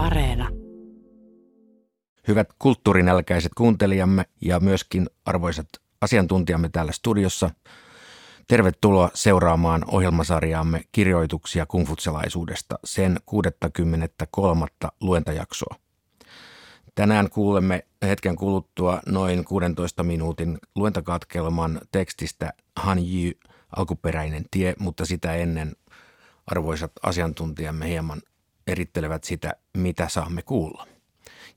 Areena. Hyvät kulttuurinälkäiset kuuntelijamme ja myöskin arvoisat asiantuntijamme täällä studiossa, tervetuloa seuraamaan ohjelmasarjaamme kirjoituksia kungfutselaisuudesta sen 63. luentajaksoa. Tänään kuulemme hetken kuluttua noin 16 minuutin luentakatkelman tekstistä Han Yu, alkuperäinen tie, mutta sitä ennen arvoisat asiantuntijamme hieman erittelevät sitä, mitä saamme kuulla.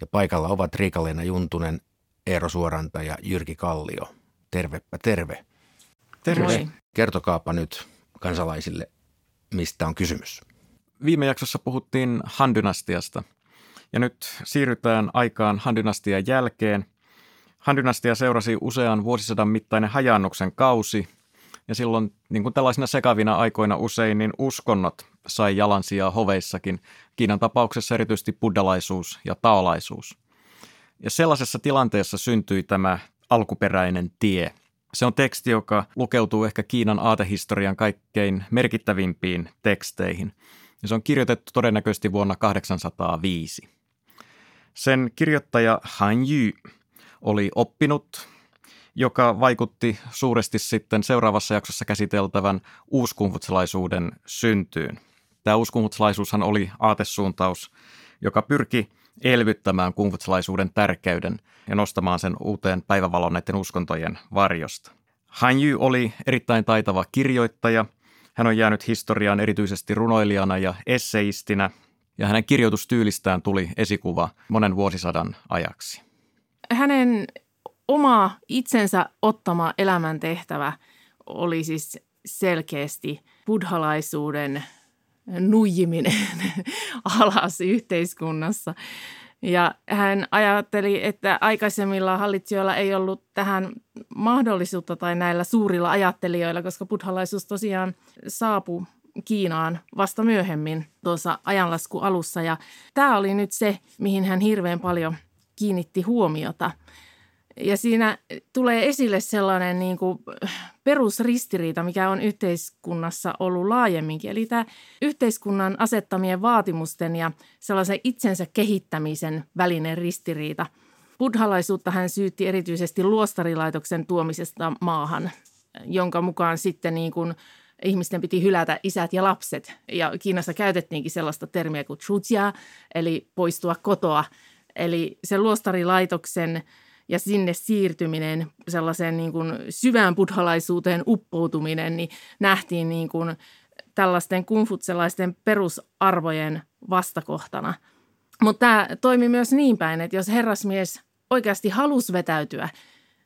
Ja paikalla ovat Riikaleena Juntunen, Eero Suoranta ja Jyrki Kallio. Tervepä terve. Terve. Moi. Kertokaapa nyt kansalaisille, mistä on kysymys. Viime jaksossa puhuttiin Han-dynastiasta ja nyt siirrytään aikaan Han-dynastian jälkeen. Han-dynastia seurasi usean vuosisadan mittainen hajannuksen kausi ja silloin niin kuin tällaisina sekavina aikoina usein niin uskonnot sai jalansijaa hoveissakin, Kiinan tapauksessa erityisesti buddhalaisuus ja taolaisuus. Ja sellaisessa tilanteessa syntyi tämä alkuperäinen tie. Se on teksti, joka lukeutuu ehkä Kiinan aatehistorian kaikkein merkittävimpiin teksteihin. Ja se on kirjoitettu todennäköisesti vuonna 805. Sen kirjoittaja Han Yu oli oppinut, joka vaikutti suuresti sitten seuraavassa jaksossa käsiteltävän uuskunfutsalaisuuden syntyyn. Tämä uuskunfutsalaisuushan oli aatesuuntaus, joka pyrki elvyttämään kungfutsalaisuuden tärkeyden ja nostamaan sen uuteen päivävalon näiden uskontojen varjosta. Han Yu oli erittäin taitava kirjoittaja. Hän on jäänyt historiaan erityisesti runoilijana ja esseistinä, ja hänen kirjoitustyylistään tuli esikuva monen vuosisadan ajaksi. Hänen oma itsensä ottama elämäntehtävä oli siis selkeästi buddhalaisuuden nuijiminen alas yhteiskunnassa. Ja hän ajatteli, että aikaisemmilla hallitsijoilla ei ollut tähän mahdollisuutta tai näillä suurilla ajattelijoilla, koska buddhalaisuus tosiaan saapui Kiinaan vasta myöhemmin tuossa ajanlasku alussa. Ja tämä oli nyt se, mihin hän hirveän paljon kiinnitti huomiota – ja siinä tulee esille sellainen niin kuin perusristiriita, mikä on yhteiskunnassa ollut laajemminkin. Eli tämä yhteiskunnan asettamien vaatimusten ja sellaisen itsensä kehittämisen välinen ristiriita. Buddhalaisuutta hän syytti erityisesti luostarilaitoksen tuomisesta maahan, jonka mukaan sitten niin kuin ihmisten piti hylätä isät ja lapset. Ja Kiinassa käytettiinkin sellaista termiä kuin chujia, eli poistua kotoa. Eli se luostarilaitoksen – ja sinne siirtyminen, sellaiseen niin kuin syvään buddhalaisuuteen uppoutuminen, niin nähtiin niin kuin tällaisten kungfutselaisten perusarvojen vastakohtana. Mutta tämä toimi myös niin päin, että jos herrasmies oikeasti halusi vetäytyä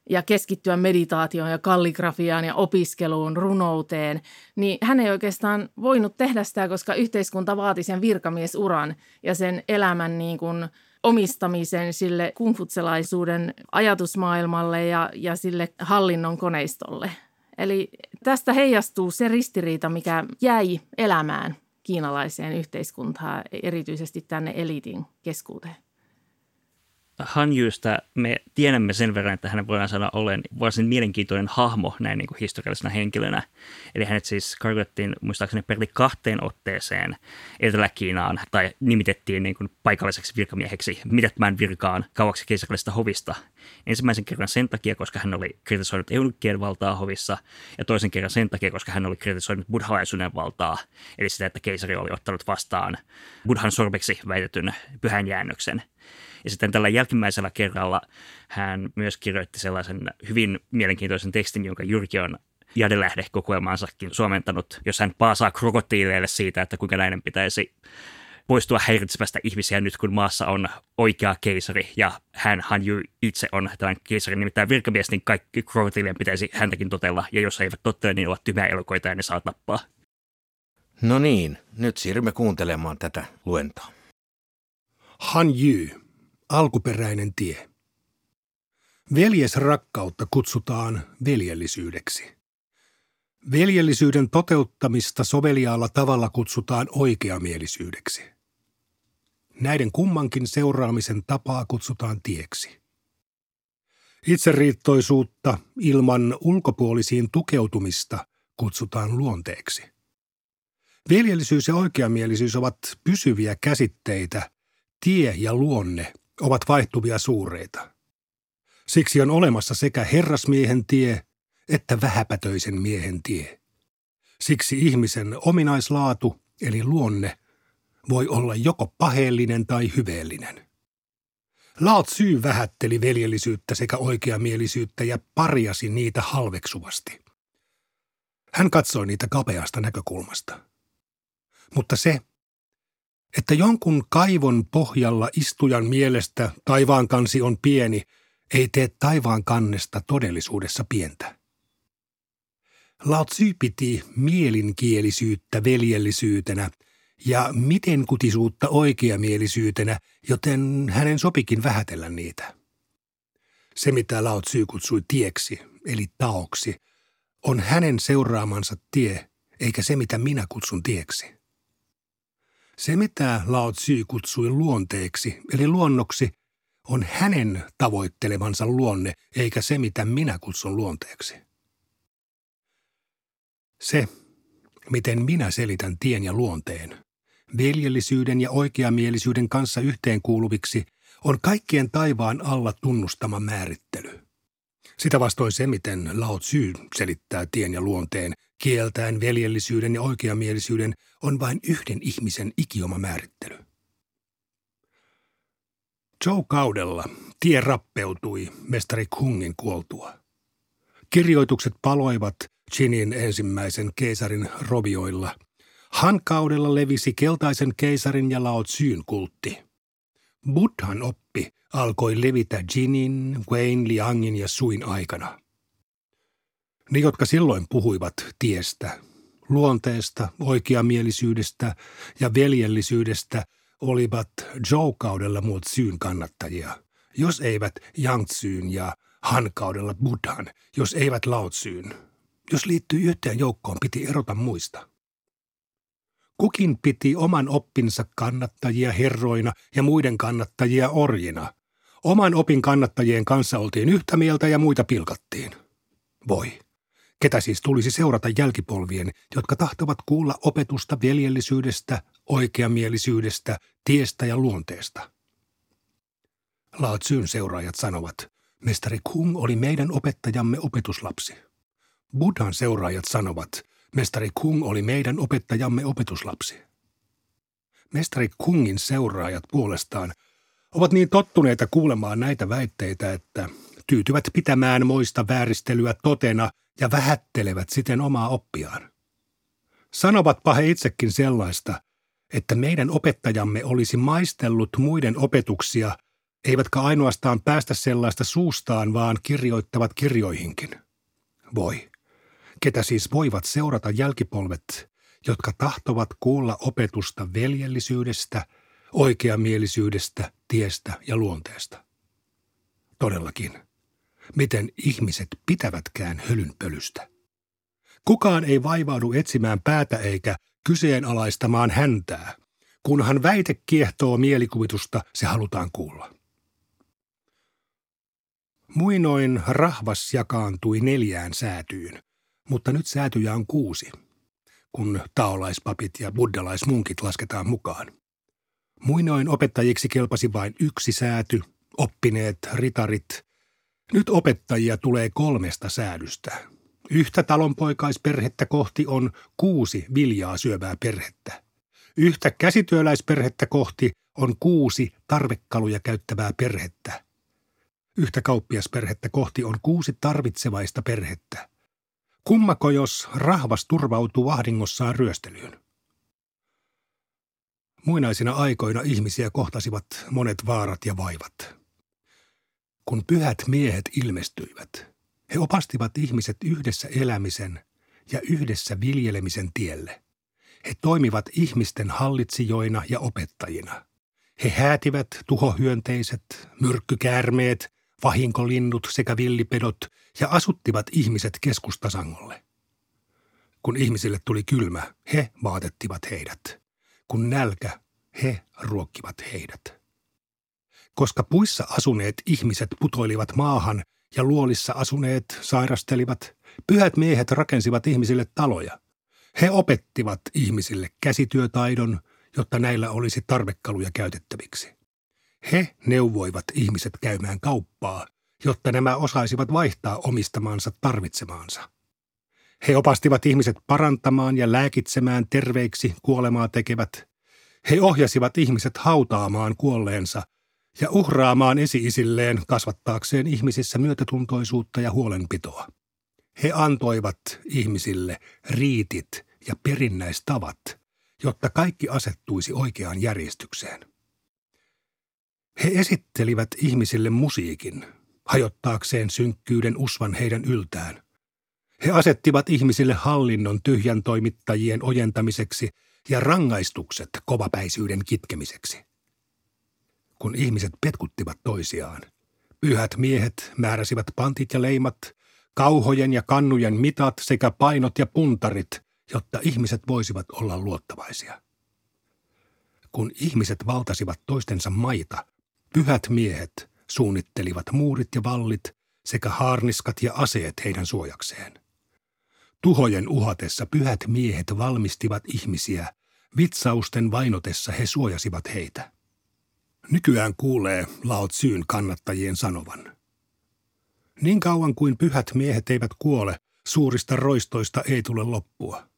ja keskittyä meditaatioon ja kalligrafiaan ja opiskeluun, runouteen, niin hän ei oikeastaan voinut tehdä sitä, koska yhteiskunta vaati sen virkamiesuran ja sen elämän niin kuin – omistamisen sille kungfutselaisuuden ajatusmaailmalle ja, ja sille hallinnon koneistolle. Eli tästä heijastuu se ristiriita, mikä jäi elämään kiinalaiseen yhteiskuntaan, erityisesti tänne eliitin keskuuteen. Hanjuista me tiedämme sen verran, että hänen voidaan sanoa olleen varsin mielenkiintoinen hahmo näin niin kuin historiallisena henkilönä. Eli hänet siis karkotettiin muistaakseni peräti kahteen otteeseen Etelä-Kiinaan tai nimitettiin niin kuin paikalliseksi virkamieheksi mitättömään virkaan kauaksi keisarillisesta hovista. Ensimmäisen kerran sen takia, koska hän oli kritisoinut eunukkien valtaa hovissa ja toisen kerran sen takia, koska hän oli kritisoinut buddhalaisuuden valtaa, eli sitä, että keisari oli ottanut vastaan buddhan sorbeksi väitetyn pyhän jäännöksen – ja sitten tällä jälkimmäisellä kerralla hän myös kirjoitti sellaisen hyvin mielenkiintoisen tekstin, jonka Jyrki on Jadelähde-kokoelmaansakin suomentanut, jos hän paasaa krokotiileille siitä, että kuinka näiden pitäisi poistua häiritsemästä ihmisiä nyt, kun maassa on oikea keisari ja hän, hän itse on tämän keisarin nimittäin virkamies, niin kaikki krokotiilien pitäisi häntäkin totella ja jos he eivät tottele, niin ovat tyhmiä elokoita ja ne saa tappaa. No niin, nyt siirrymme kuuntelemaan tätä luentoa. Han Yu Alkuperäinen tie. Veljesrakkautta kutsutaan veljellisyydeksi. Veljellisyyden toteuttamista soveliaalla tavalla kutsutaan oikeamielisyydeksi. Näiden kummankin seuraamisen tapaa kutsutaan tieksi. Itseriittoisuutta ilman ulkopuolisiin tukeutumista kutsutaan luonteeksi. Veljellisyys ja oikeamielisyys ovat pysyviä käsitteitä, tie ja luonne ovat vaihtuvia suureita. Siksi on olemassa sekä herrasmiehen tie että vähäpätöisen miehen tie. Siksi ihmisen ominaislaatu, eli luonne, voi olla joko paheellinen tai hyveellinen. Laot syy vähätteli veljellisyyttä sekä oikeamielisyyttä ja parjasi niitä halveksuvasti. Hän katsoi niitä kapeasta näkökulmasta. Mutta se, että jonkun kaivon pohjalla istujan mielestä taivaan kansi on pieni, ei tee taivaan kannesta todellisuudessa pientä. Lao Tzu piti mielinkielisyyttä veljellisyytenä ja miten kutisuutta oikeamielisyytenä, joten hänen sopikin vähätellä niitä. Se, mitä Lao Tzu kutsui tieksi, eli taoksi, on hänen seuraamansa tie, eikä se, mitä minä kutsun tieksi. Se, mitä Lao Tzu kutsui luonteeksi, eli luonnoksi, on hänen tavoittelemansa luonne, eikä se, mitä minä kutsun luonteeksi. Se, miten minä selitän tien ja luonteen, veljellisyyden ja oikeamielisyyden kanssa yhteenkuuluviksi, on kaikkien taivaan alla tunnustama määrittely. Sitä vastoin se, miten Lao Tzu selittää tien ja luonteen, kieltäen veljellisyyden ja oikeamielisyyden, on vain yhden ihmisen ikioma määrittely. Joe kaudella tie rappeutui mestari Kungin kuoltua. Kirjoitukset paloivat Chinin ensimmäisen keisarin robioilla. Han kaudella levisi keltaisen keisarin ja Lao Tsyn kultti. Buddhan oppi alkoi levitä Jinin, Wayne, Liangin ja Suin aikana. Ne, jotka silloin puhuivat tiestä, luonteesta, oikeamielisyydestä ja veljellisyydestä, olivat Zhou-kaudella muut syyn kannattajia, jos eivät Yangtzyyn ja Han-kaudella Buddhan, jos eivät Lao Tsyyn. Jos liittyy yhteen joukkoon, piti erota muista. Kukin piti oman oppinsa kannattajia herroina ja muiden kannattajia orjina. Oman opin kannattajien kanssa oltiin yhtä mieltä ja muita pilkattiin. Voi. Ketä siis tulisi seurata jälkipolvien, jotka tahtovat kuulla opetusta veljellisyydestä, oikeamielisyydestä, tiestä ja luonteesta? Lao Tsyn seuraajat sanovat, mestari Kung oli meidän opettajamme opetuslapsi. Buddhan seuraajat sanovat, mestari Kung oli meidän opettajamme opetuslapsi. Mestari Kungin seuraajat puolestaan ovat niin tottuneita kuulemaan näitä väitteitä, että tyytyvät pitämään moista vääristelyä totena ja vähättelevät siten omaa oppiaan. Sanovatpa he itsekin sellaista, että meidän opettajamme olisi maistellut muiden opetuksia, eivätkä ainoastaan päästä sellaista suustaan, vaan kirjoittavat kirjoihinkin. Voi. Ketä siis voivat seurata jälkipolvet, jotka tahtovat kuulla opetusta veljellisyydestä, oikeamielisyydestä, tiestä ja luonteesta? Todellakin miten ihmiset pitävätkään hölynpölystä. Kukaan ei vaivaudu etsimään päätä eikä kyseenalaistamaan häntää. Kunhan väite kiehtoo mielikuvitusta, se halutaan kuulla. Muinoin rahvas jakaantui neljään säätyyn, mutta nyt säätyjä on kuusi, kun taolaispapit ja buddalaismunkit lasketaan mukaan. Muinoin opettajiksi kelpasi vain yksi sääty, oppineet ritarit nyt opettajia tulee kolmesta säädystä. Yhtä talonpoikaisperhettä kohti on kuusi viljaa syövää perhettä. Yhtä käsityöläisperhettä kohti on kuusi tarvekaluja käyttävää perhettä. Yhtä kauppiasperhettä kohti on kuusi tarvitsevaista perhettä. Kummako jos rahvas turvautuu vahdingossaan ryöstelyyn? Muinaisina aikoina ihmisiä kohtasivat monet vaarat ja vaivat. Kun pyhät miehet ilmestyivät, he opastivat ihmiset yhdessä elämisen ja yhdessä viljelemisen tielle. He toimivat ihmisten hallitsijoina ja opettajina. He häätivät tuhohyönteiset, myrkkykäärmeet, vahinkolinnut sekä villipedot ja asuttivat ihmiset keskustasangolle. Kun ihmisille tuli kylmä, he vaatettivat heidät. Kun nälkä, he ruokkivat heidät koska puissa asuneet ihmiset putoilivat maahan ja luolissa asuneet sairastelivat, pyhät miehet rakensivat ihmisille taloja. He opettivat ihmisille käsityötaidon, jotta näillä olisi tarvekaluja käytettäviksi. He neuvoivat ihmiset käymään kauppaa, jotta nämä osaisivat vaihtaa omistamansa tarvitsemaansa. He opastivat ihmiset parantamaan ja lääkitsemään terveiksi kuolemaa tekevät. He ohjasivat ihmiset hautaamaan kuolleensa ja uhraamaan esi-isilleen kasvattaakseen ihmisissä myötätuntoisuutta ja huolenpitoa. He antoivat ihmisille riitit ja perinnäistavat, jotta kaikki asettuisi oikeaan järjestykseen. He esittelivät ihmisille musiikin, hajottaakseen synkkyyden usvan heidän yltään. He asettivat ihmisille hallinnon tyhjän toimittajien ojentamiseksi ja rangaistukset kovapäisyyden kitkemiseksi. Kun ihmiset petkuttivat toisiaan, pyhät miehet määräsivät pantit ja leimat, kauhojen ja kannujen mitat sekä painot ja puntarit, jotta ihmiset voisivat olla luottavaisia. Kun ihmiset valtasivat toistensa maita, pyhät miehet suunnittelivat muurit ja vallit sekä haarniskat ja aseet heidän suojakseen. Tuhojen uhatessa pyhät miehet valmistivat ihmisiä, vitsausten vainotessa he suojasivat heitä. Nykyään kuulee Laot syyn kannattajien sanovan. Niin kauan kuin pyhät miehet eivät kuole, suurista roistoista ei tule loppua.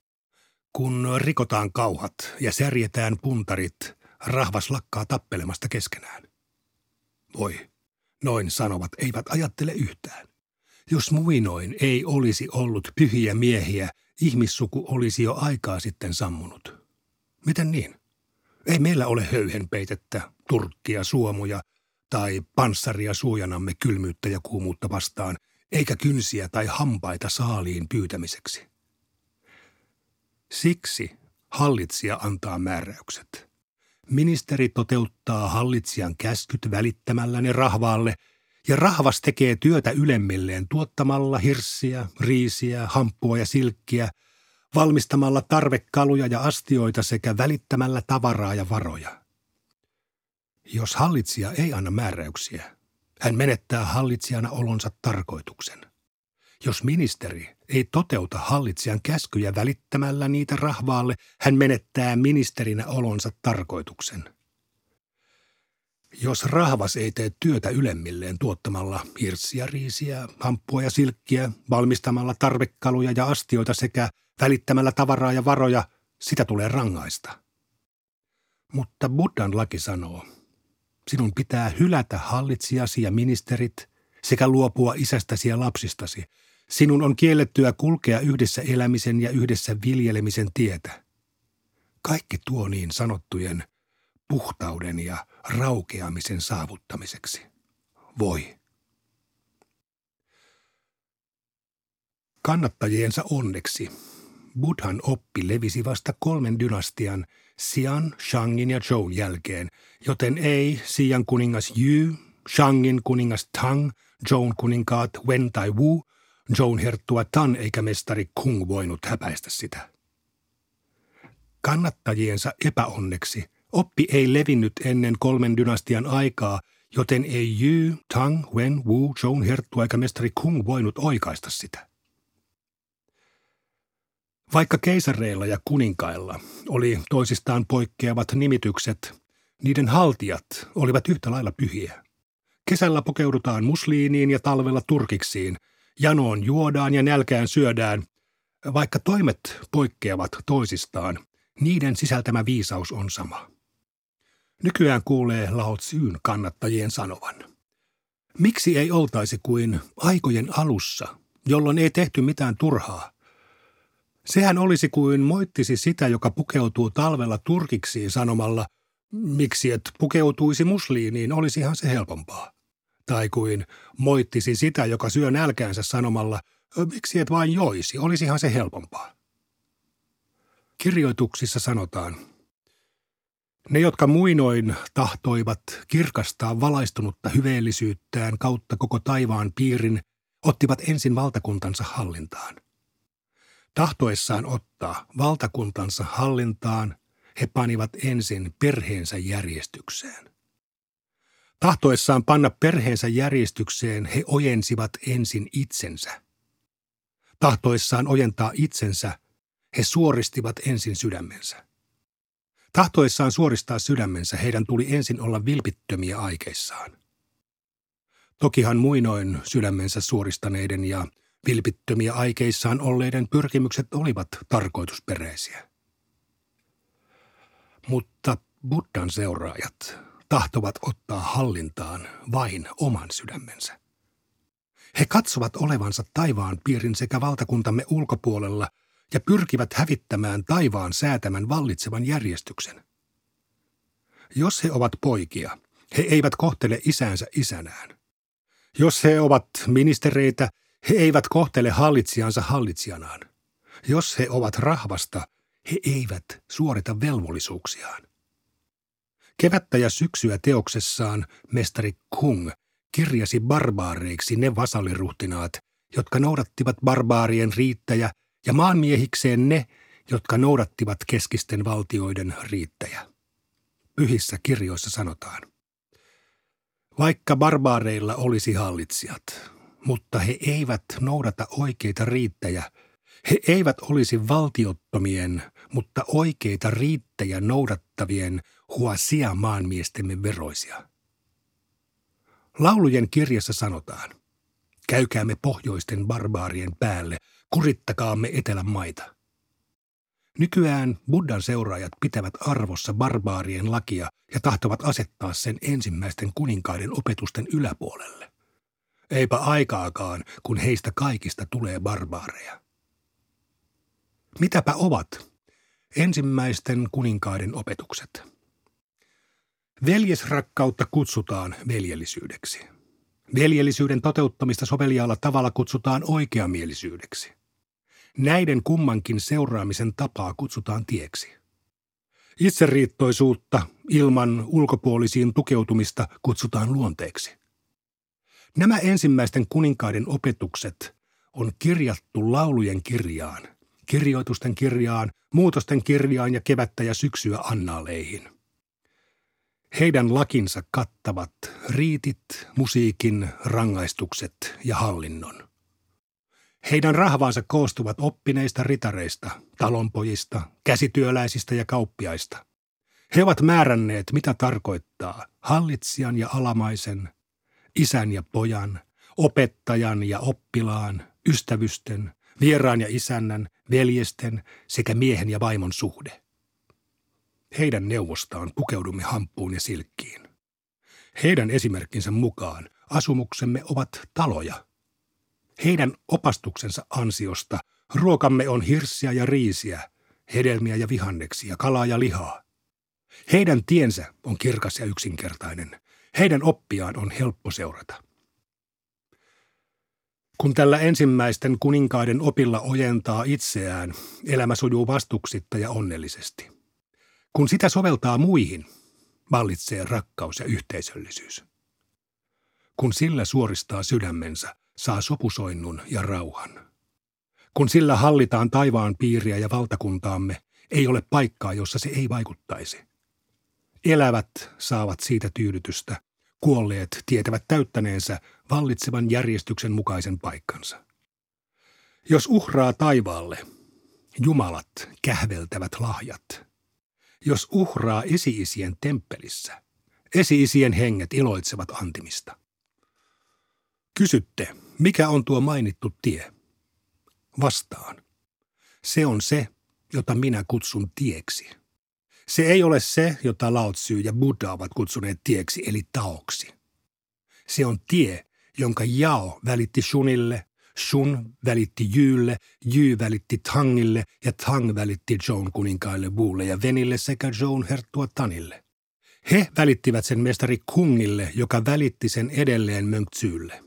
Kun rikotaan kauhat ja särjetään puntarit, rahvas lakkaa tappelemasta keskenään. Voi, noin sanovat eivät ajattele yhtään. Jos muinoin ei olisi ollut pyhiä miehiä, ihmissuku olisi jo aikaa sitten sammunut. Miten niin? Ei meillä ole höyhenpeitettä, turkkia, suomuja tai panssaria suojanamme kylmyyttä ja kuumuutta vastaan, eikä kynsiä tai hampaita saaliin pyytämiseksi. Siksi hallitsija antaa määräykset. Ministeri toteuttaa hallitsijan käskyt välittämällä ne rahvaalle, ja rahvas tekee työtä ylemmilleen tuottamalla hirssiä, riisiä, hamppua ja silkkiä, valmistamalla tarvekaluja ja astioita sekä välittämällä tavaraa ja varoja. Jos hallitsija ei anna määräyksiä, hän menettää hallitsijana olonsa tarkoituksen. Jos ministeri ei toteuta hallitsijan käskyjä välittämällä niitä rahvaalle, hän menettää ministerinä olonsa tarkoituksen. Jos rahvas ei tee työtä ylemmilleen tuottamalla hirssiä, riisiä, hamppua ja silkkiä, valmistamalla tarvekaluja ja astioita sekä välittämällä tavaraa ja varoja, sitä tulee rangaista. Mutta Buddhan laki sanoo, sinun pitää hylätä hallitsijasi ja ministerit sekä luopua isästäsi ja lapsistasi – Sinun on kiellettyä kulkea yhdessä elämisen ja yhdessä viljelemisen tietä. Kaikki tuo niin sanottujen puhtauden ja raukeamisen saavuttamiseksi. Voi. Kannattajiensa onneksi Buddhan oppi levisi vasta kolmen dynastian Sian, Shangin ja Zhou jälkeen, joten ei Sian kuningas Yu, Shangin kuningas Tang, Zhoun kuninkaat Wen tai Wu – Joan herttua Tan eikä mestari Kung voinut häpäistä sitä. Kannattajiensa epäonneksi oppi ei levinnyt ennen kolmen dynastian aikaa, joten ei Yu, Tang, Wen, Wu, Joan herttua eikä mestari Kung voinut oikaista sitä. Vaikka keisareilla ja kuninkailla oli toisistaan poikkeavat nimitykset, niiden haltijat olivat yhtä lailla pyhiä. Kesällä pukeudutaan musliiniin ja talvella turkiksiin – Janoon juodaan ja nälkään syödään. Vaikka toimet poikkeavat toisistaan, niiden sisältämä viisaus on sama. Nykyään kuulee Lao Tsyn kannattajien sanovan. Miksi ei oltaisi kuin aikojen alussa, jolloin ei tehty mitään turhaa? Sehän olisi kuin moittisi sitä, joka pukeutuu talvella turkiksiin sanomalla, miksi et pukeutuisi musliiniin, olisihan se helpompaa tai kuin moittisi sitä, joka syö nälkäänsä sanomalla, miksi et vain joisi, olisihan se helpompaa. Kirjoituksissa sanotaan, ne, jotka muinoin tahtoivat kirkastaa valaistunutta hyveellisyyttään kautta koko taivaan piirin, ottivat ensin valtakuntansa hallintaan. Tahtoessaan ottaa valtakuntansa hallintaan, he panivat ensin perheensä järjestykseen. Tahtoessaan panna perheensä järjestykseen he ojensivat ensin itsensä. Tahtoessaan ojentaa itsensä he suoristivat ensin sydämensä. Tahtoessaan suoristaa sydämensä heidän tuli ensin olla vilpittömiä aikeissaan. Tokihan muinoin sydämensä suoristaneiden ja vilpittömiä aikeissaan olleiden pyrkimykset olivat tarkoitusperäisiä. Mutta Buddhan seuraajat tahtovat ottaa hallintaan vain oman sydämensä. He katsovat olevansa taivaan piirin sekä valtakuntamme ulkopuolella ja pyrkivät hävittämään taivaan säätämän vallitsevan järjestyksen. Jos he ovat poikia, he eivät kohtele isäänsä isänään. Jos he ovat ministereitä, he eivät kohtele hallitsijansa hallitsijanaan. Jos he ovat rahvasta, he eivät suorita velvollisuuksiaan. Kevättä ja syksyä teoksessaan mestari Kung kirjasi barbaareiksi ne vasalliruhtinaat, jotka noudattivat barbaarien riittäjä, ja maanmiehikseen ne, jotka noudattivat keskisten valtioiden riittäjä. Pyhissä kirjoissa sanotaan. Vaikka barbaareilla olisi hallitsijat, mutta he eivät noudata oikeita riittäjä, he eivät olisi valtiottomien, mutta oikeita riittäjä noudattavien huasia maanmiestemme veroisia. Laulujen kirjassa sanotaan, käykäämme pohjoisten barbaarien päälle, kurittakaamme etelän maita. Nykyään Buddhan seuraajat pitävät arvossa barbaarien lakia ja tahtovat asettaa sen ensimmäisten kuninkaiden opetusten yläpuolelle. Eipä aikaakaan, kun heistä kaikista tulee barbaareja. Mitäpä ovat ensimmäisten kuninkaiden opetukset? Veljesrakkautta kutsutaan veljellisyydeksi. Veljellisyyden toteuttamista soveliaalla tavalla kutsutaan oikeamielisyydeksi. Näiden kummankin seuraamisen tapaa kutsutaan tieksi. Itseriittoisuutta ilman ulkopuolisiin tukeutumista kutsutaan luonteeksi. Nämä ensimmäisten kuninkaiden opetukset on kirjattu laulujen kirjaan, kirjoitusten kirjaan, muutosten kirjaan ja kevättä ja syksyä annaaleihin – heidän lakinsa kattavat riitit, musiikin, rangaistukset ja hallinnon. Heidän rahvaansa koostuvat oppineista ritareista, talonpojista, käsityöläisistä ja kauppiaista. He ovat määränneet, mitä tarkoittaa hallitsijan ja alamaisen, isän ja pojan, opettajan ja oppilaan, ystävysten, vieraan ja isännän, veljesten sekä miehen ja vaimon suhde. Heidän neuvostaan pukeudumme hamppuun ja silkkiin. Heidän esimerkkinsä mukaan asumuksemme ovat taloja. Heidän opastuksensa ansiosta ruokamme on hirssiä ja riisiä, hedelmiä ja vihanneksia, kalaa ja lihaa. Heidän tiensä on kirkas ja yksinkertainen. Heidän oppiaan on helppo seurata. Kun tällä ensimmäisten kuninkaiden opilla ojentaa itseään, elämä sujuu vastuksitta ja onnellisesti – kun sitä soveltaa muihin, vallitsee rakkaus ja yhteisöllisyys. Kun sillä suoristaa sydämensä, saa sopusoinnun ja rauhan. Kun sillä hallitaan taivaan piiriä ja valtakuntaamme, ei ole paikkaa, jossa se ei vaikuttaisi. Elävät saavat siitä tyydytystä, kuolleet tietävät täyttäneensä vallitsevan järjestyksen mukaisen paikkansa. Jos uhraa taivaalle, jumalat kähveltävät lahjat – jos uhraa esiisien temppelissä. Esiisien henget iloitsevat antimista. Kysytte, mikä on tuo mainittu tie? Vastaan. Se on se, jota minä kutsun tieksi. Se ei ole se, jota Lao Tzu ja Buddha ovat kutsuneet tieksi, eli taoksi. Se on tie, jonka Jao välitti Shunille, Shun välitti Jylle, Jy välitti Tangille ja Tang välitti Joan kuninkaille Buulle ja Venille sekä Joan herttua Tanille. He välittivät sen mestari Kungille, joka välitti sen edelleen Mönktsylle.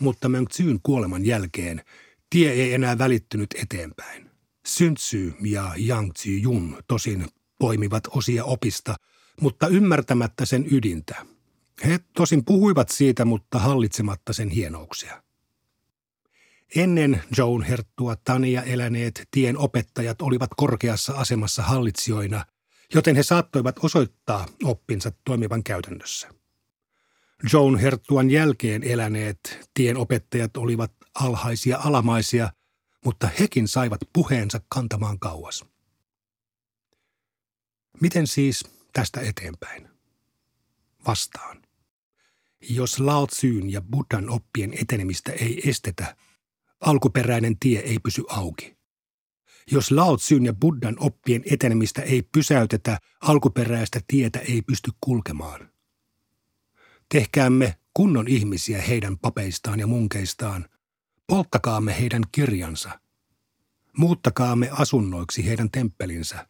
Mutta Mönktsyn kuoleman jälkeen tie ei enää välittynyt eteenpäin. Syntsy ja Yang Tzu Jun tosin poimivat osia opista, mutta ymmärtämättä sen ydintä. He tosin puhuivat siitä, mutta hallitsematta sen hienouksia. Ennen Joan Herttua Tania eläneet tien opettajat olivat korkeassa asemassa hallitsijoina, joten he saattoivat osoittaa oppinsa toimivan käytännössä. Joan Herttuan jälkeen eläneet tien opettajat olivat alhaisia alamaisia, mutta hekin saivat puheensa kantamaan kauas. Miten siis tästä eteenpäin? Vastaan. Jos Lao Tsyn ja Buddhan oppien etenemistä ei estetä, alkuperäinen tie ei pysy auki. Jos Lao Tsyn ja Buddhan oppien etenemistä ei pysäytetä, alkuperäistä tietä ei pysty kulkemaan. Tehkäämme kunnon ihmisiä heidän papeistaan ja munkeistaan. Polttakaamme heidän kirjansa. Muuttakaamme asunnoiksi heidän temppelinsä.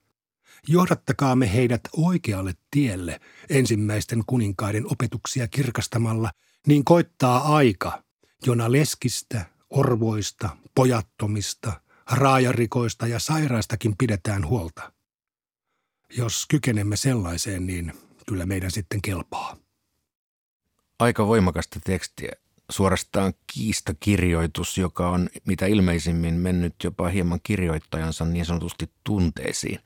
Johdattakaamme heidät oikealle tielle ensimmäisten kuninkaiden opetuksia kirkastamalla, niin koittaa aika, jona leskistä, orvoista, pojattomista, raajarikoista ja sairaistakin pidetään huolta. Jos kykenemme sellaiseen, niin kyllä meidän sitten kelpaa. Aika voimakasta tekstiä. Suorastaan kiistakirjoitus, joka on mitä ilmeisimmin mennyt jopa hieman kirjoittajansa niin sanotusti tunteisiin.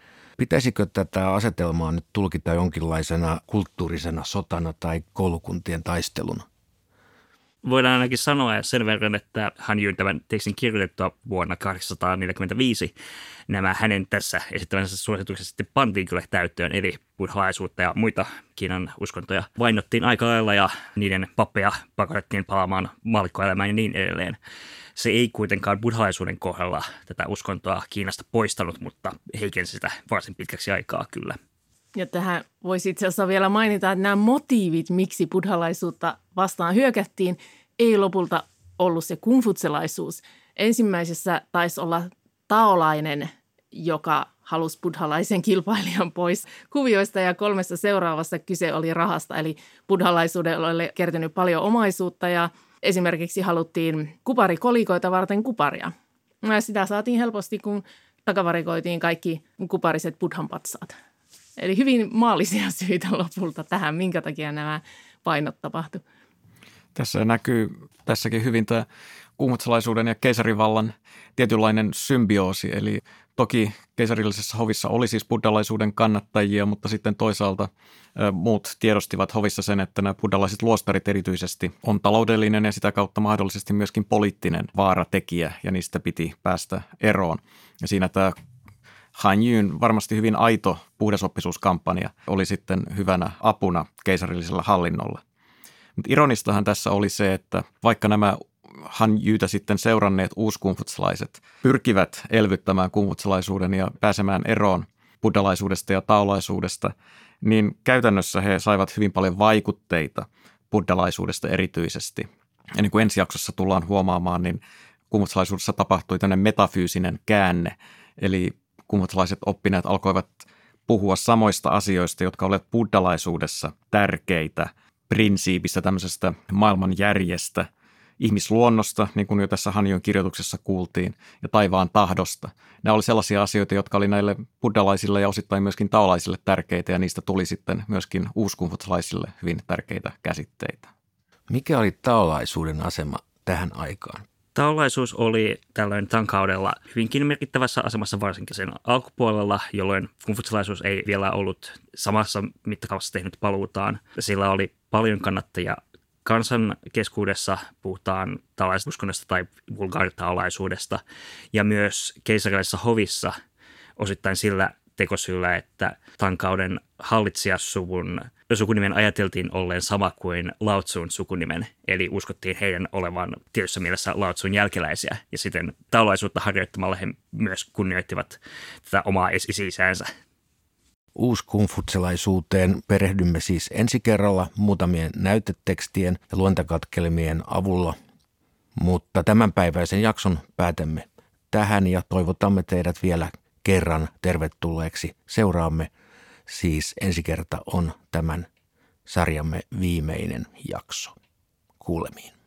Pitäisikö tätä asetelmaa nyt tulkita jonkinlaisena kulttuurisena sotana tai koulukuntien taisteluna? Voidaan ainakin sanoa sen verran, että hän jyi tämän tekstin kirjoitettua vuonna 845. Nämä hänen tässä esittävänsä suositukset sitten pantiin kyllä täyttöön, eli buddhalaisuutta ja muita Kiinan uskontoja vainottiin aika lailla ja niiden pappeja pakotettiin palaamaan maalikkoelämään ja niin edelleen. Se ei kuitenkaan buddhalaisuuden kohdalla tätä uskontoa Kiinasta poistanut, mutta heikensi sitä varsin pitkäksi aikaa kyllä. Ja tähän voisi itse asiassa vielä mainita, että nämä motiivit, miksi buddhalaisuutta vastaan hyökättiin, ei lopulta ollut se kungfutselaisuus. Ensimmäisessä taisi olla taolainen, joka halusi buddhalaisen kilpailijan pois kuvioista ja kolmessa seuraavassa kyse oli rahasta. Eli buddhalaisuudelle oli kertynyt paljon omaisuutta ja esimerkiksi haluttiin kuparikolikoita varten kuparia. Ja sitä saatiin helposti, kun takavarikoitiin kaikki kupariset buddhan patsaat. Eli hyvin maallisia syitä lopulta tähän, minkä takia nämä painot tapahtuivat. Tässä näkyy tässäkin hyvin tämä kuumutsalaisuuden ja keisarivallan tietynlainen symbioosi. Eli toki keisarillisessa hovissa oli siis buddhalaisuuden kannattajia, mutta sitten toisaalta muut tiedostivat hovissa sen, että nämä buddhalaiset luostarit erityisesti on taloudellinen ja sitä kautta mahdollisesti myöskin poliittinen vaaratekijä ja niistä piti päästä eroon. Ja siinä tämä Han Yun varmasti hyvin aito puhdasoppisuuskampanja oli sitten hyvänä apuna keisarillisella hallinnolla. Mutta ironistahan tässä oli se, että vaikka nämä Han Yyytä sitten seuranneet uuskumfutsalaiset pyrkivät elvyttämään kumfutsalaisuuden ja pääsemään eroon buddhalaisuudesta ja taolaisuudesta, niin käytännössä he saivat hyvin paljon vaikutteita buddhalaisuudesta erityisesti. Ja niin kuin ensi jaksossa tullaan huomaamaan, niin kumfutsalaisuudessa tapahtui tämmöinen metafyysinen käänne, eli kumotsalaiset oppineet alkoivat puhua samoista asioista, jotka olivat buddhalaisuudessa tärkeitä prinsiipistä tämmöisestä maailmanjärjestä, ihmisluonnosta, niin kuin jo tässä Hanjon kirjoituksessa kuultiin, ja taivaan tahdosta. Nämä oli sellaisia asioita, jotka oli näille buddhalaisille ja osittain myöskin taolaisille tärkeitä, ja niistä tuli sitten myöskin uuskumfutsalaisille hyvin tärkeitä käsitteitä. Mikä oli taolaisuuden asema tähän aikaan? Taolaisuus oli tällöin tämän kaudella hyvinkin merkittävässä asemassa varsinkin sen alkupuolella, jolloin konfutsilaisuus ei vielä ollut samassa mittakaavassa tehnyt paluutaan. Sillä oli paljon kannattajia kansan keskuudessa, puhutaan taolaisuuskunnasta tai vulgaaritaolaisuudesta, ja myös keisarillisessa hovissa osittain sillä tekosyllä, että Tankauden hallitsijasuvun sukunimen ajateltiin olleen sama kuin Laotsun sukunimen, eli uskottiin heidän olevan tietyssä mielessä Laotsun jälkeläisiä, ja sitten taulaisuutta harjoittamalla he myös kunnioittivat tätä omaa esi-isäänsä. Uuskumfutselaisuuteen perehdymme siis ensi kerralla muutamien näytetekstien ja luentakatkelmien avulla, mutta tämänpäiväisen jakson päätämme tähän ja toivotamme teidät vielä kerran tervetulleeksi. Seuraamme siis ensi kerta on tämän sarjamme viimeinen jakso. Kuulemiin.